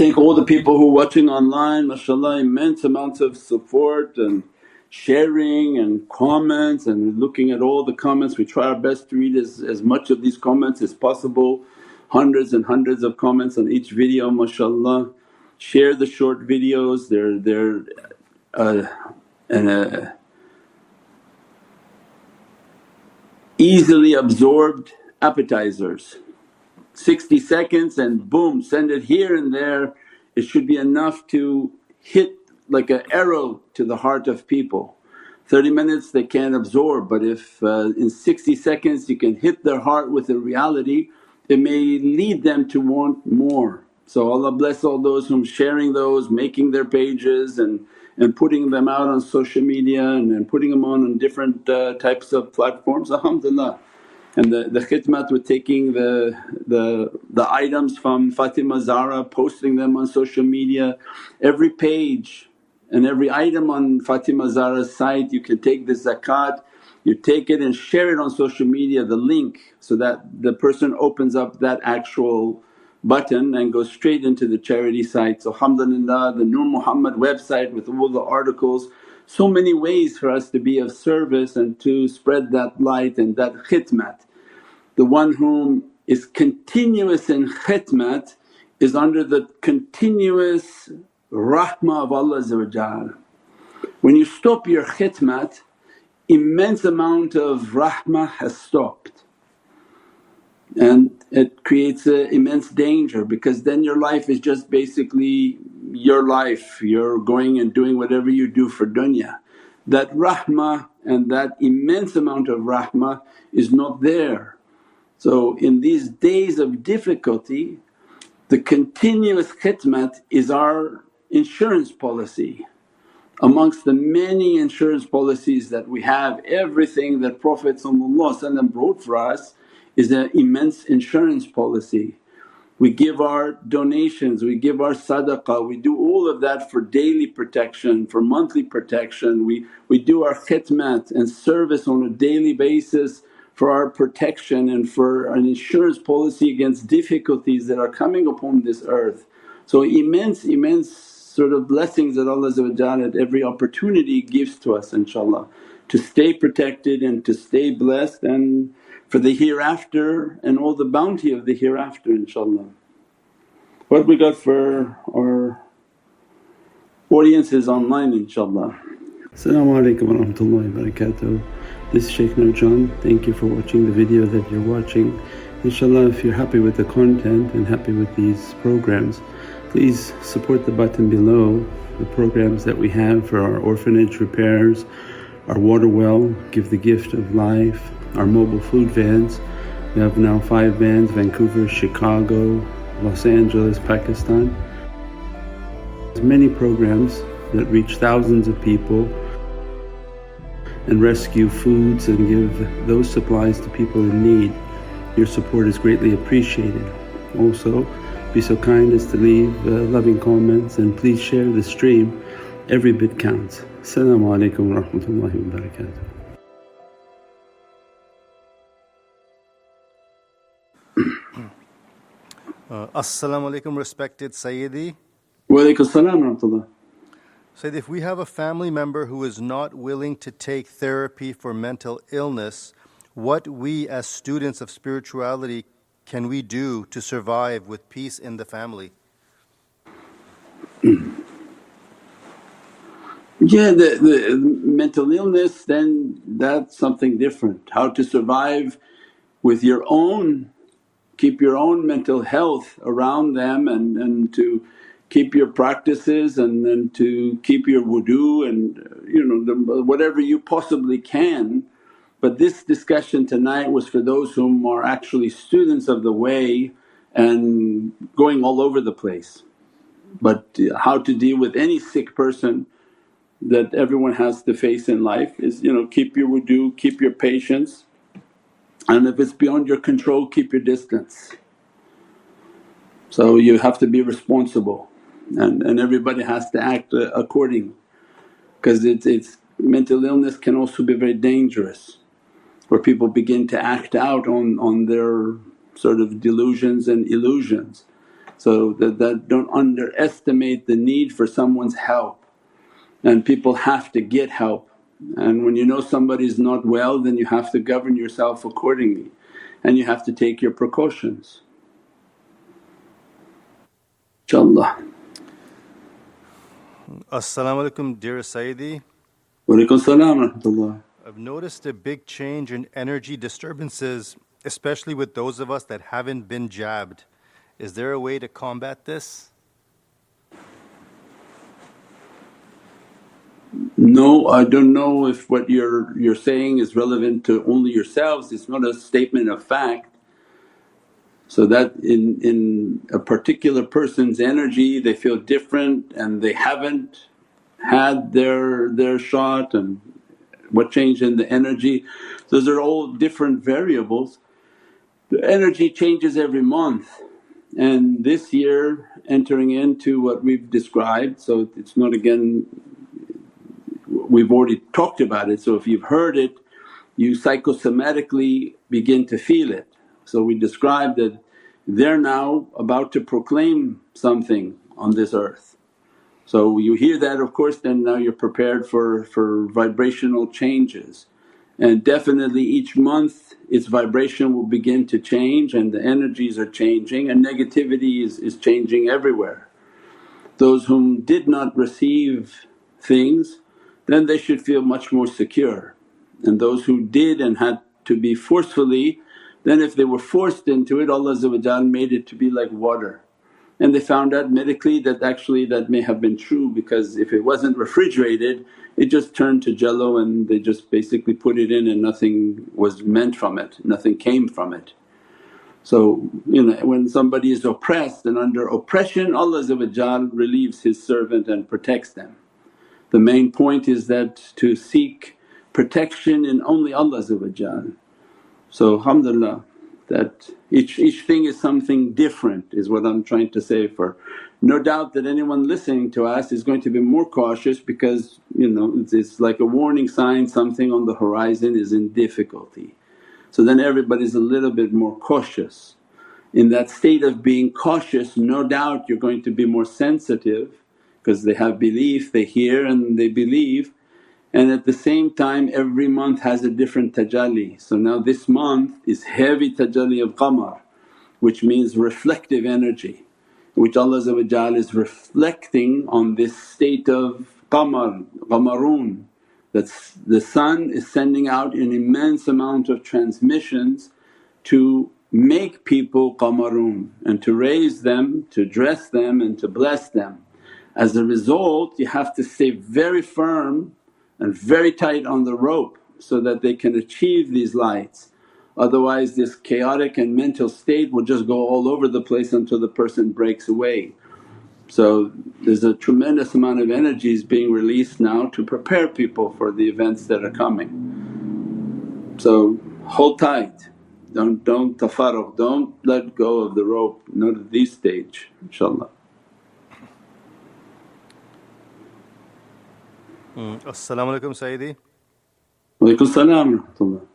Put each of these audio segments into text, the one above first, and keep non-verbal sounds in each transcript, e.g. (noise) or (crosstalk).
Thank all the people who are watching online, mashaAllah immense amounts of support and sharing and comments and looking at all the comments. We try our best to read as, as much of these comments as possible, hundreds and hundreds of comments on each video mashaAllah. Share the short videos, they're, they're uh, uh, easily absorbed appetizers. 60 seconds and boom send it here and there, it should be enough to hit like an arrow to the heart of people. 30 minutes they can't absorb but if uh, in 60 seconds you can hit their heart with a reality it may lead them to want more. So Allah bless all those whom sharing those, making their pages and, and putting them out on social media and, and putting them on, on different uh, types of platforms (laughs) alhamdulillah. And the, the khidmat with taking the, the, the items from Fatima Zahra, posting them on social media, every page and every item on Fatima Zahra's site you can take the zakat, you take it and share it on social media the link so that the person opens up that actual button and goes straight into the charity site. So alhamdulillah the Nur Muhammad website with all the articles, so many ways for us to be of service and to spread that light and that khidmat. The one whom is continuous in khidmat is under the continuous rahmah of Allah When you stop your khidmat immense amount of rahmah has stopped and it creates an immense danger because then your life is just basically your life, you're going and doing whatever you do for dunya. That rahmah and that immense amount of rahmah is not there. So in these days of difficulty the continuous khidmat is our insurance policy. Amongst the many insurance policies that we have, everything that Prophet brought for us is an immense insurance policy. We give our donations, we give our sadaqah, we do all of that for daily protection, for monthly protection. We, we do our khidmat and service on a daily basis for our protection and for an insurance policy against difficulties that are coming upon this earth. So immense, immense sort of blessings that Allah at every opportunity gives to us inshaAllah to stay protected and to stay blessed and for the hereafter and all the bounty of the hereafter inshaAllah. What we got for our audiences online inshaAllah. As-salamu alaykum wa. This is Shaykh Nurjan. Thank you for watching the video that you're watching. Inshallah if you're happy with the content and happy with these programs please support the button below the programs that we have for our orphanage repairs, our water well, Give the Gift of Life, our mobile food vans. We have now five vans Vancouver, Chicago, Los Angeles, Pakistan. There's many programs that reach thousands of people and rescue foods and give those supplies to people in need. Your support is greatly appreciated. Also, be so kind as to leave uh, loving comments and please share the stream. Every bit counts. Assalamu alaikum wa rahmatullahi wa barakatuh. (clears throat) Uh, Assalamu alaikum respected Sayyidi. Wa alaikum salam rahmatullah. Sayyidi, if we have a family member who is not willing to take therapy for mental illness, what we as students of spirituality can we do to survive with peace in the family? Yeah, the, the mental illness, then that's something different. How to survive with your own keep your own mental health around them and, and to keep your practices and, and to keep your wudu and uh, you know the, whatever you possibly can. But this discussion tonight was for those whom are actually students of the way and going all over the place. But how to deal with any sick person that everyone has to face in life is you know keep your wudu, keep your patience and if it's beyond your control keep your distance. So you have to be responsible and, and everybody has to act uh, according because it's, it's mental illness can also be very dangerous where people begin to act out on, on their sort of delusions and illusions. So that, that don't underestimate the need for someone's help and people have to get help and when you know somebody is not well then you have to govern yourself accordingly and you have to take your precautions. InshaAllah. As-salamu alaykum dear Sayyidi. Walaikum salam I've noticed a big change in energy disturbances especially with those of us that haven't been jabbed. Is there a way to combat this? No, I don't know if what you're you're saying is relevant to only yourselves. It's not a statement of fact. So that in in a particular person's energy they feel different and they haven't had their their shot and what changed in the energy. Those are all different variables. The energy changes every month and this year entering into what we've described so it's not again we've already talked about it so if you've heard it you psychosomatically begin to feel it. So we described that they're now about to proclaim something on this earth. So you hear that of course then now you're prepared for, for vibrational changes and definitely each month its vibration will begin to change and the energies are changing and negativity is, is changing everywhere. Those whom did not receive things then they should feel much more secure and those who did and had to be forcefully then if they were forced into it Allah made it to be like water and they found out medically that actually that may have been true because if it wasn't refrigerated it just turned to jello and they just basically put it in and nothing was meant from it, nothing came from it. So you know when somebody is oppressed and under oppression Allah relieves His servant and protects them. The main point is that to seek protection in only Allah So alhamdulillah that each, each thing is something different is what I'm trying to say for no doubt that anyone listening to us is going to be more cautious because you know it's, it's like a warning sign something on the horizon is in difficulty. So then everybody's a little bit more cautious. In that state of being cautious no doubt you're going to be more sensitive because they have belief, they hear and they believe and at the same time every month has a different tajalli. So now this month is heavy tajalli of qamar which means reflective energy which Allah is reflecting on this state of qamar, qamaroon that the sun is sending out an immense amount of transmissions to make people qamaroon and to raise them, to dress them and to bless them. As a result you have to stay very firm and very tight on the rope so that they can achieve these lights. Otherwise this chaotic and mental state will just go all over the place until the person breaks away. So there's a tremendous amount of energies being released now to prepare people for the events that are coming. So hold tight, don't, don't tafarruq, don't let go of the rope, not at this stage inshaAllah. Mm. As-salamu alaykum Sayyidi. Salam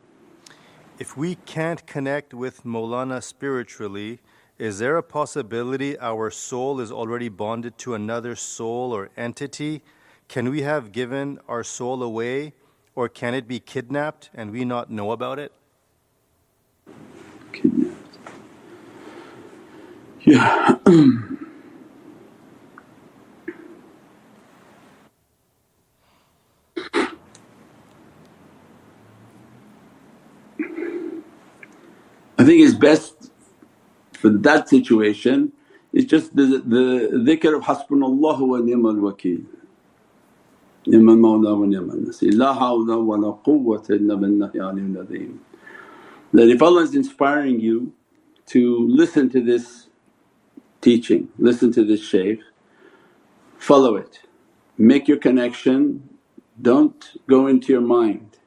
If we can't connect with Mawlana spiritually, is there a possibility our soul is already bonded to another soul or entity? Can we have given our soul away or can it be kidnapped and we not know about it? Kidnapped. Yeah. (clears throat) I think it's best for that situation is just the, the dhikr of hasbunallahu wa ni'mal wakeel. Ni'mal mawla wa ni'mal nasir. La hawla wa la quwwata illa billahi aliyyil azim. That if Allah is inspiring you to listen to this teaching, listen to this shaykh, follow it, make your connection, don't go into your mind.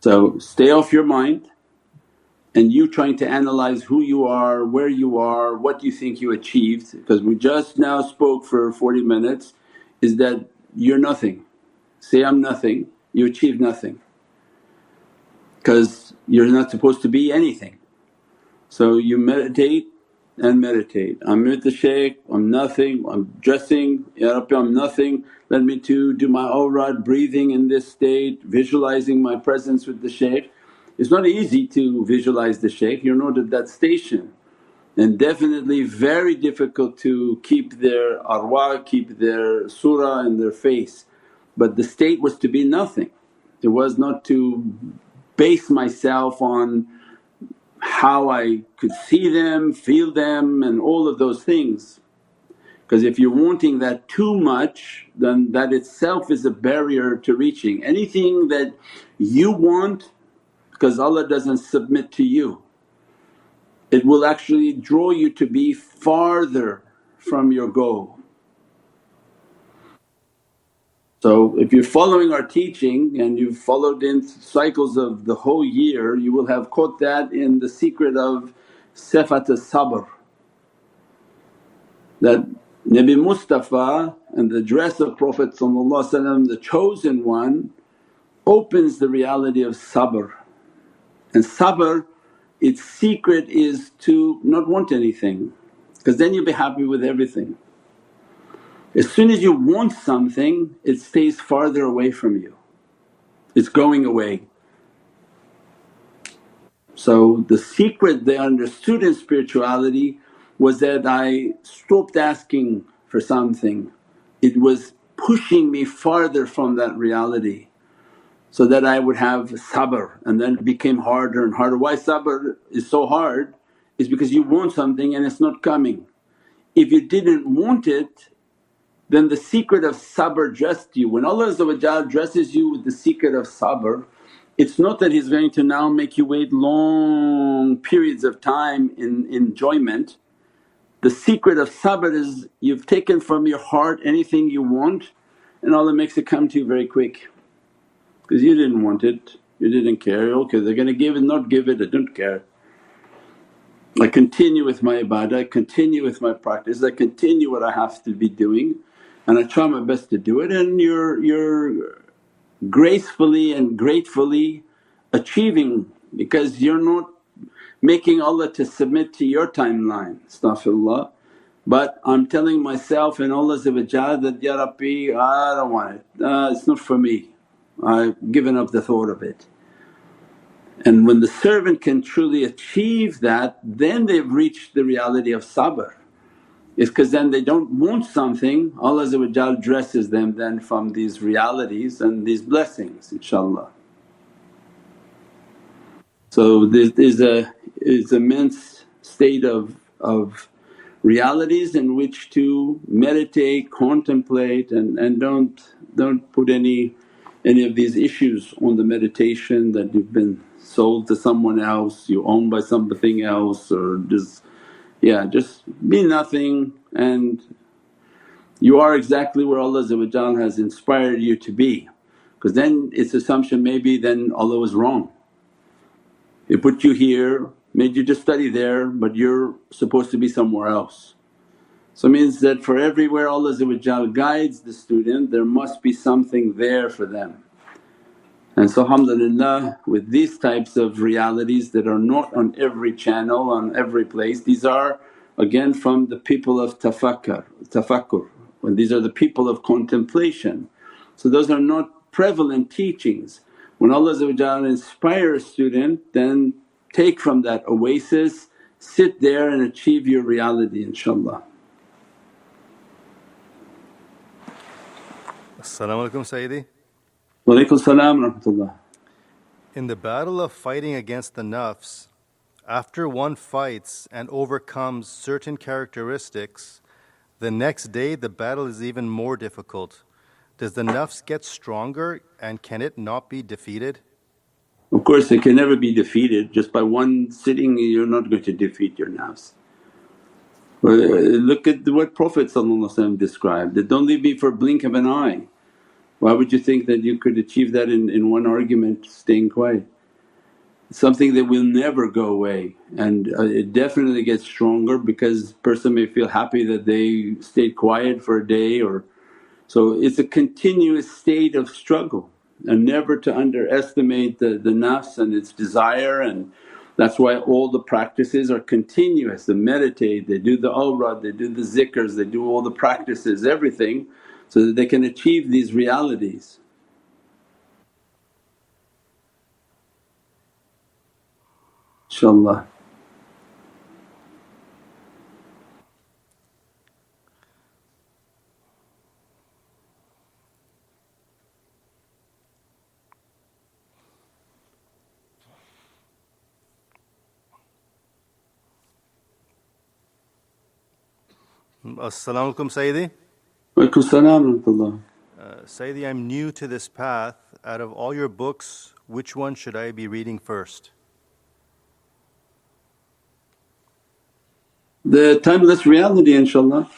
So stay off your mind and you trying to analyze who you are, where you are, what you think you achieved because we just now spoke for 40 minutes is that you're nothing. Say, I'm nothing, you achieve nothing because you're not supposed to be anything. So you meditate and meditate. I'm with the shaykh, I'm nothing, I'm dressing, Ya Rabbi I'm nothing, let me to do my awrad, breathing in this state, visualizing my presence with the shaykh. It's not easy to visualize the shaykh, you're not at that station and definitely very difficult to keep their arwah, keep their surah in their face. But the state was to be nothing, it was not to base myself on how I could see them, feel them and all of those things. Because if you're wanting that too much then that itself is a barrier to reaching. Anything that you want because Allah doesn't submit to you. It will actually draw you to be farther from your goal. So if you're following our teaching and you've followed in cycles of the whole year you will have caught that in the secret of sifat sabr that Nabi Mustafa and the dress of Prophet the chosen one opens the reality of sabr and sabr its secret is to not want anything because then you'll be happy with everything. As soon as you want something it stays farther away from you, it's going away. So the secret they understood in spirituality was that I stopped asking for something, it was pushing me farther from that reality so that I would have sabr and then it became harder and harder. Why sabr is so hard is because you want something and it's not coming. If you didn't want it then the secret of sabr dressed you. When Allah dresses you with the secret of sabr it's not that He's going to now make you wait long periods of time in enjoyment. The secret of sabr is you've taken from your heart anything you want and Allah makes it come to you very quick because you didn't want it, you didn't care, okay they're gonna give it, not give it, I don't care. I continue with my ibadah, I continue with my practice, I continue what I have to be doing and I try my best to do it and you're, you're gracefully and gratefully achieving because you're not making Allah to submit to your timeline, astaghfirullah. But I'm telling myself and Allah that, Ya Rabbi I don't want it, uh, it's not for me. I've given up the thought of it. And when the servant can truly achieve that then they've reached the reality of sabr. It's because then they don't want something, Allah dresses them then from these realities and these blessings inshaAllah. So this is a is immense state of, of realities in which to meditate, contemplate and, and don't, don't put any any of these issues on the meditation that you've been sold to someone else, you owned by something else or just yeah just be nothing and you are exactly where Allah has inspired you to be because then its assumption maybe then Allah was wrong. He put you here, made you to study there but you're supposed to be somewhere else. So it means that for everywhere Allah guides the student there must be something there for them. And so alhamdulillah with these types of realities that are not on every channel, on every place, these are again from the people of tafakkur, when these are the people of contemplation. So those are not prevalent teachings. When Allah inspires a student then take from that oasis, sit there and achieve your reality inshaAllah. As-salamu alaykum Sayyidi. Walaykum salam rahmatullah. In the battle of fighting against the nafs, after one fights and overcomes certain characteristics, the next day the battle is even more difficult. Does the nafs get stronger and can it not be defeated? Of course it can never be defeated, just by one sitting you're not going to defeat your nafs. Look at what Prophet described, that don't leave me for blink of an eye. Why would you think that you could achieve that in, in one argument staying quiet? Something that will never go away and uh, it definitely gets stronger because person may feel happy that they stayed quiet for a day or… so it's a continuous state of struggle and never to underestimate the, the nafs and its desire and That's why all the practices are continuous, they meditate, they do the awrad, they do the zikrs, they do all the practices, everything so that they can achieve these realities. InshaAllah. As-salamu alaykum Sayyidi. Walaykum salam rahmatullah. Uh, Sayyidi, I'm new to this path. Out of all your books, which one should I be reading first? The timeless reality inshaAllah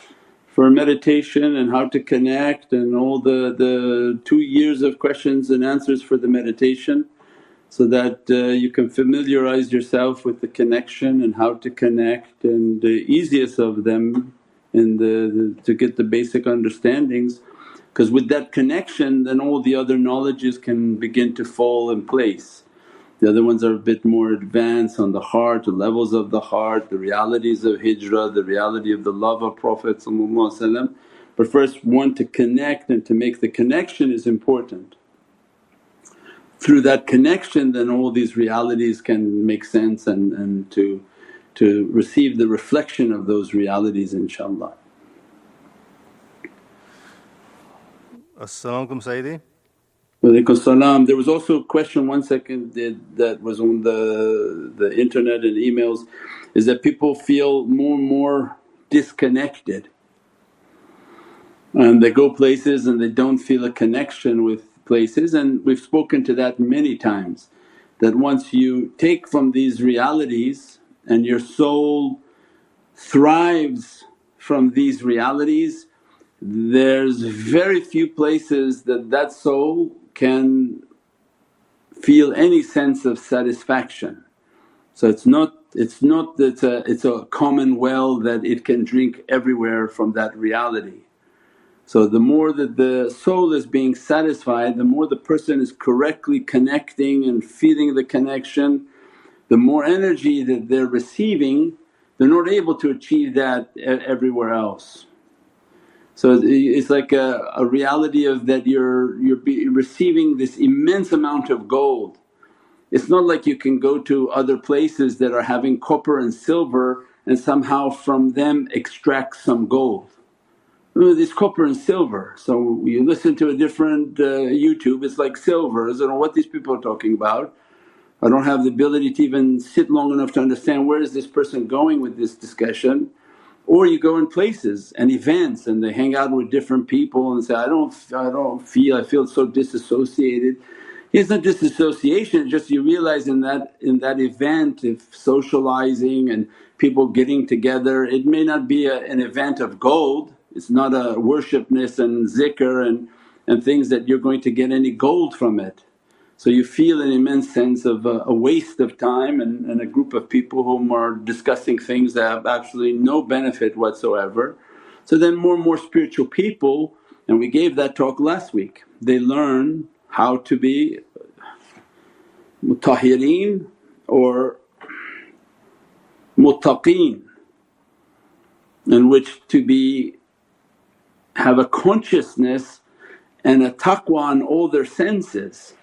for meditation and how to connect and all the, the two years of questions and answers for the meditation so that uh, you can familiarize yourself with the connection and how to connect and the easiest of them and the, the, to get the basic understandings because with that connection then all the other knowledges can begin to fall in place. The other ones are a bit more advanced on the heart, the levels of the heart, the realities of hijrah, the reality of the love of Prophet but first one to connect and to make the connection is important. Through that connection then all these realities can make sense and, and to, to receive the reflection of those realities inshaAllah. As-salamu alaykum Sayyidi. Walaykum salam. There was also a question one second that, that was on the, the internet and emails is that people feel more and more disconnected and they go places and they don't feel a connection with places and we've spoken to that many times that once you take from these realities and your soul thrives from these realities there's very few places that that soul can feel any sense of satisfaction. So it's not it's not that a, it's a common well that it can drink everywhere from that reality. So the more that the soul is being satisfied, the more the person is correctly connecting and feeling the connection, the more energy that they're receiving, they're not able to achieve that everywhere else. So it's like a, a reality of that you're, you're receiving this immense amount of gold. It's not like you can go to other places that are having copper and silver and somehow from them extract some gold. This copper and silver, so you listen to a different uh, YouTube it's like silver, I don't know what these people are talking about. I don't have the ability to even sit long enough to understand where is this person going with this discussion or you go in places and events and they hang out with different people and say, I don't, I don't feel, I feel so disassociated. It's not disassociation, just you realize in that in that event if socializing and people getting together it may not be a, an event of gold, it's not a worshipness and zikr and, and things that you're going to get any gold from it. So you feel an immense sense of a, a waste of time and, and, a group of people whom are discussing things that have absolutely no benefit whatsoever. So then more and more spiritual people and we gave that talk last week, they learn how to be mutahireen or muttaqeen in which to be have a consciousness and a taqwa on all their senses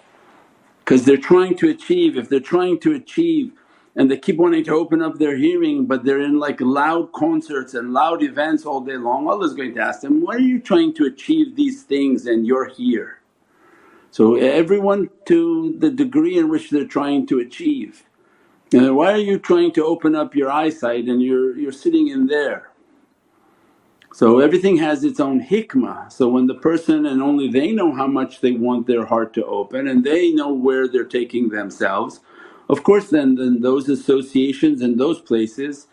because they're trying to achieve. If they're trying to achieve and they keep wanting to open up their hearing but they're in like loud concerts and loud events all day long, Allah's going to ask them, why are you trying to achieve these things and you're here? So everyone to the degree in which they're trying to achieve. And why are you trying to open up your eyesight and you're, you're sitting in there? So everything has its own hikmah. So when the person and only they know how much they want their heart to open and they know where they're taking themselves, of course then, then those associations and those places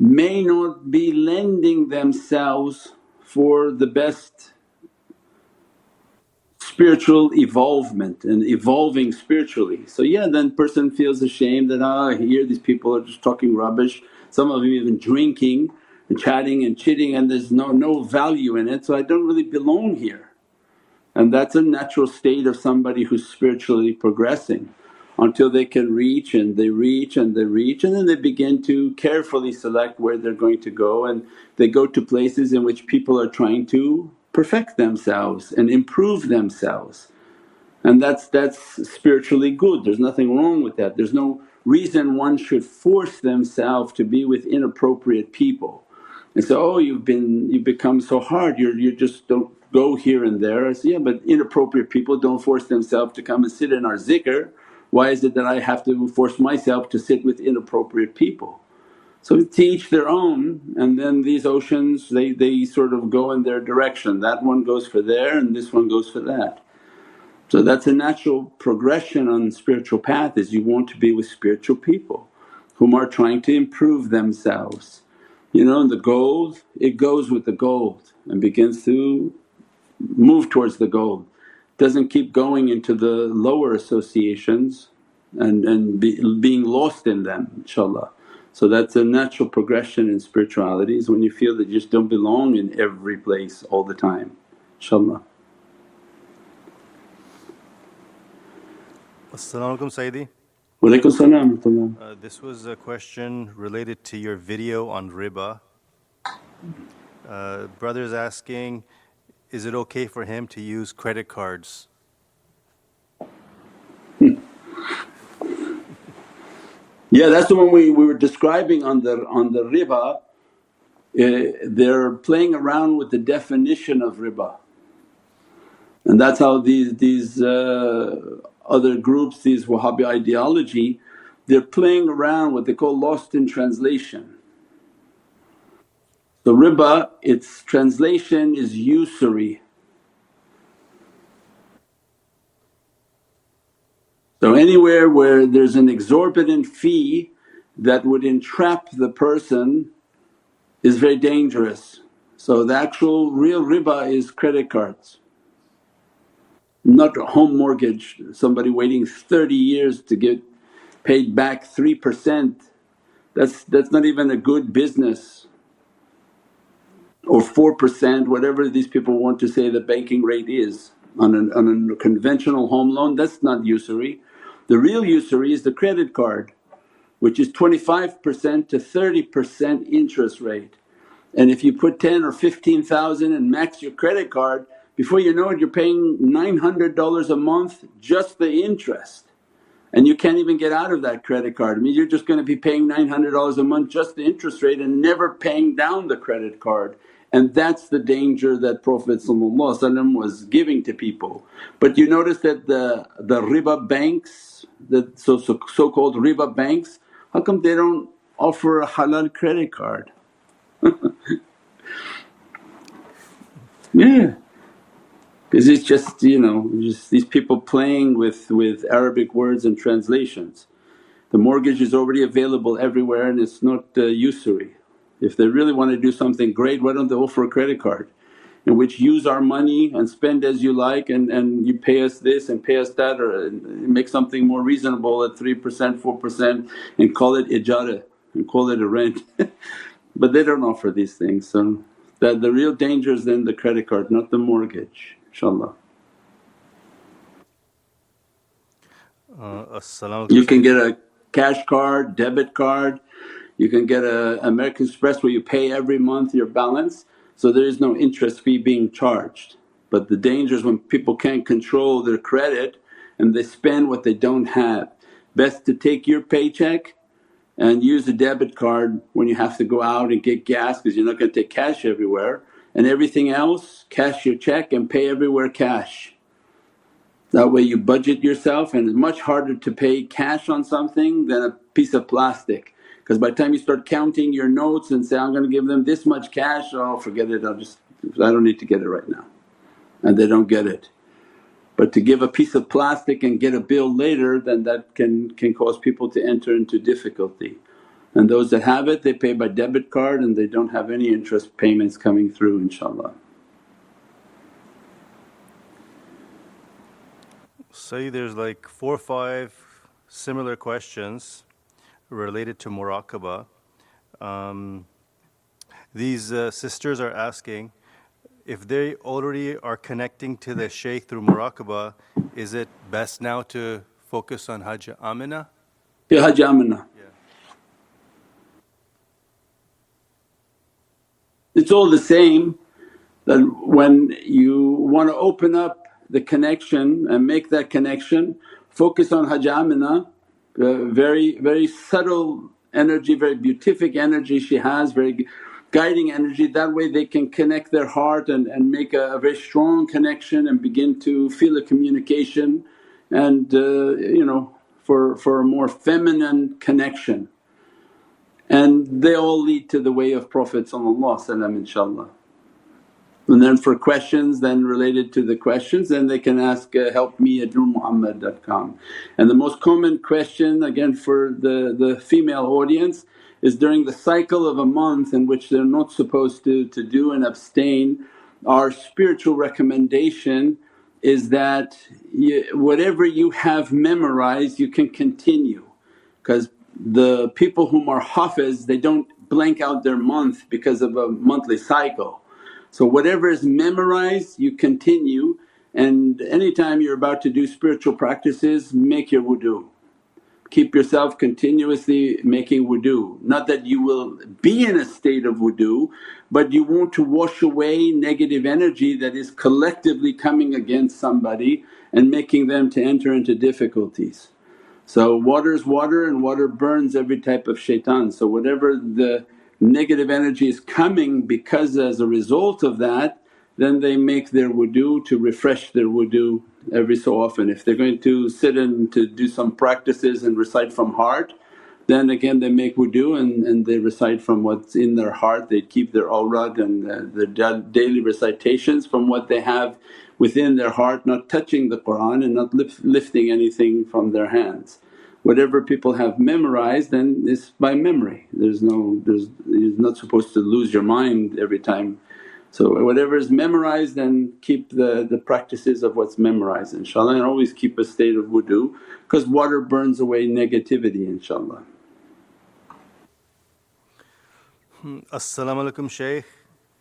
may not be lending themselves for the best spiritual evolvement and evolving spiritually. So yeah then person feels ashamed that, ah here these people are just talking rubbish, some of them even drinking chatting and chitting and there's no, no value in it so I don't really belong here. And that's a natural state of somebody who's spiritually progressing. until they can reach and they reach and they reach and then they begin to carefully select where they're going to go and they go to places in which people are trying to perfect themselves and improve themselves. And that's, that's spiritually good, there's nothing wrong with that. There's no reason one should force themselves to be with inappropriate people and say, oh you've been you've become so hard you're you just don't go here and there. I say, yeah but inappropriate people don't force themselves to come and sit in our zikr. Why is it that I have to force myself to sit with inappropriate people? So to each their own and then these oceans they, they sort of go in their direction, that one goes for there and this one goes for that. So that's a natural progression on spiritual path is you want to be with spiritual people whom are trying to improve themselves. You know the gold it goes with the gold and begins to move towards the gold, doesn't keep going into the lower associations and, and be, being lost in them inshaAllah. So that's a natural progression in spirituality is when you feel that you just don't belong in every place all the time inshaAllah. As-salamu Sayyidi. Walaikum salam uh, This was a question related to your video on riba. Uh, brother's asking, is it okay for him to use credit cards? (laughs) Yeah, that's the one we, we were describing on the on the riba. Uh, they're playing around with the definition of riba, and that's how these these uh, other groups, these Wahhabi ideology, they're playing around what they call lost in translation. So riba, its translation is usury. So anywhere where there's an exorbitant fee that would entrap the person is very dangerous. So the actual real riba is credit cards, not a home mortgage. Somebody waiting 30 years to get paid back 3%, that's, that's not even a good business or 4% whatever these people want to say the banking rate is on, an, on a conventional home loan that's not usury. The real usury is the credit card which is 25% to 30% interest rate. And if you put 10 or 15,000 and max your credit card before you know it you're paying $900 a month just the interest and you can't even get out of that credit card. I mean you're just going to be paying $900 a month just the interest rate and never paying down the credit card and that's the danger that Prophet was giving to people. But you notice that the, the riba banks, the so, so, so called riba banks, how come they don't offer a halal credit card? (laughs) yeah, because it's just you know just these people playing with, with Arabic words and translations. The mortgage is already available everywhere and it's not uh, usury. If they really want to do something great why don't they offer a credit card in which use our money and spend as you like and, and you pay us this and pay us that or make something more reasonable at 3%, 4% and call it ijara and call it a rent. (laughs) but they don't offer these things so that the real danger is then the credit card not the mortgage inshaAllah. Uh, you can get a cash card, debit card, you can get a American Express where you pay every month your balance so there is no interest fee being charged. But the danger is when people can't control their credit and they spend what they don't have. Best to take your paycheck and use a debit card when you have to go out and get gas because you're not going to take cash everywhere and everything else cash your check and pay everywhere cash. That way you budget yourself and it's much harder to pay cash on something than a piece of plastic because by the time you start counting your notes and say, I'm going to give them this much cash, oh forget it, I'll just I don't need to get it right now and they don't get it. But to give a piece of plastic and get a bill later then that can, can cause people to enter into difficulty. And those that have it they pay by debit card and they don't have any interest payments coming through inshaAllah. Say there's like four or five similar questions related to muraqabah. Um, these uh, sisters are asking if they already are connecting to the shaykh through muraqabah, is it best now to focus on Hajj Amina? Yeah, Hajj Amina. It's all the same that when you want to open up the connection and make that connection, focus on Hajj Amina, uh, very, very subtle energy, very beatific energy she has, very guiding energy. That way they can connect their heart and, and make a, a very strong connection and begin to feel a communication and uh, you know for, for a more feminine connection. And they all lead to the way of Prophet inshaAllah. And then for questions then related to the questions then they can ask uh, help me at nurmuhammad.com. And the most common question again for the, the female audience is during the cycle of a month in which they're not supposed to, to do and abstain, our spiritual recommendation is that you, whatever you have memorized you can continue because the people whom are hafiz they don't blank out their month because of a monthly cycle. So whatever is memorized you continue and anytime you're about to do spiritual practices make your wudu. Keep yourself continuously making wudu. Not that you will be in a state of wudu but you want to wash away negative energy that is collectively coming against somebody and making them to enter into difficulties. So water is water and water burns every type of shaitan. So whatever the negative energy is coming because as a result of that then they make their wudu to refresh their wudu every so often. If they're going to sit and to do some practices and recite from heart then again they make wudu and, and they recite from what's in their heart, they keep their awrad and uh, their daily recitations from what they have within their heart, not touching the Qur'an and not lift, lifting anything from their hands. Whatever people have memorized then is by memory, there's no… there's you're not supposed to lose your mind every time. So whatever is memorized then keep the, the practices of what's memorized inshaAllah and always keep a state of wudu because water burns away negativity inshaAllah. Hmm, As-salamu alaykum Shaykh.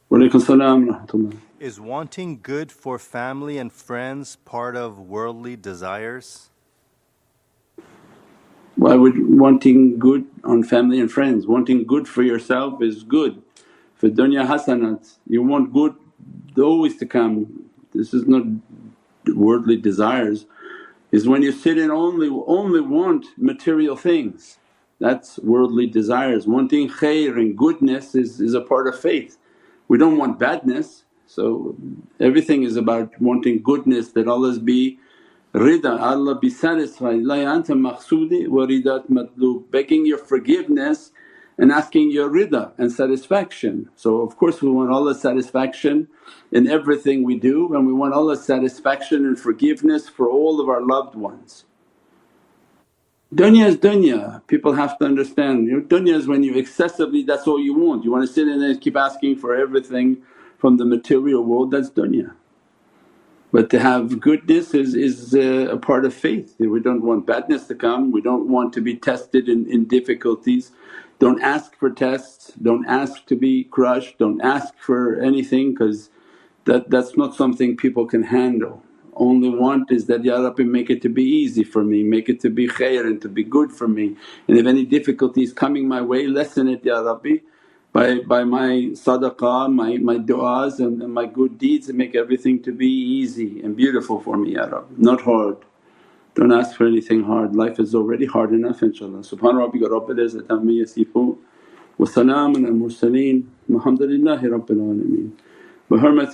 Salam Is wanting good for family and friends part of worldly desires? Why would wanting good on family and friends? Wanting good for yourself is good. For dunya hasanat, you want good always to come. This is not worldly desires, is when you sit and only, only want material things. That's worldly desires. Wanting khair and goodness is, is a part of faith. We don't want badness so everything is about wanting goodness that Allah's be rida, Allah be satisfied, la anta maqsudi wa ridat matlub, begging your forgiveness and asking your rida and satisfaction. So of course we want Allah's satisfaction in everything we do and we want Allah's satisfaction and forgiveness for all of our loved ones. Dunya is dunya, people have to understand. You know, dunya is when you excessively that's all you want. You want to sit in there and keep asking for everything from the material world, that's dunya. But to have goodness is, is uh, a part of faith. We don't want badness to come, we don't want to be tested in, in difficulties. Don't ask for tests, don't ask to be crushed, don't ask for anything because that, that's not something people can handle only want is that, Ya Rabbi make it to be easy for me, make it to be khair and to be good for me. And if any difficulty is coming my way lessen it Ya Rabbi by, by my sadaqah, my, my du'as and, and my good deeds and make everything to be easy and beautiful for me Ya Rabbi, not hard. Don't ask for anything hard, life is already hard enough inshaAllah. Subhana rabbika rabbil izzati amma yasifoon wa salaamun al mursaleen walhamdulillahi rabbil alameen. بحرمة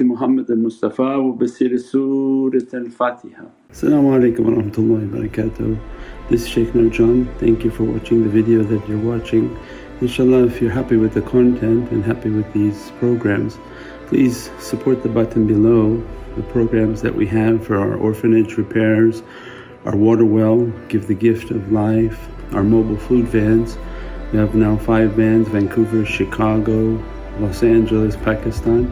Assalamu alaikum warahmatullahi wabarakatuh. This is Shaykh Nurjan. Thank you for watching the video that you're watching. Inshallah if you're happy with the content and happy with these programs please support the button below the programs that we have for our orphanage repairs, our water well, give the gift of life, our mobile food vans. We have now five vans Vancouver, Chicago, Los Angeles, Pakistan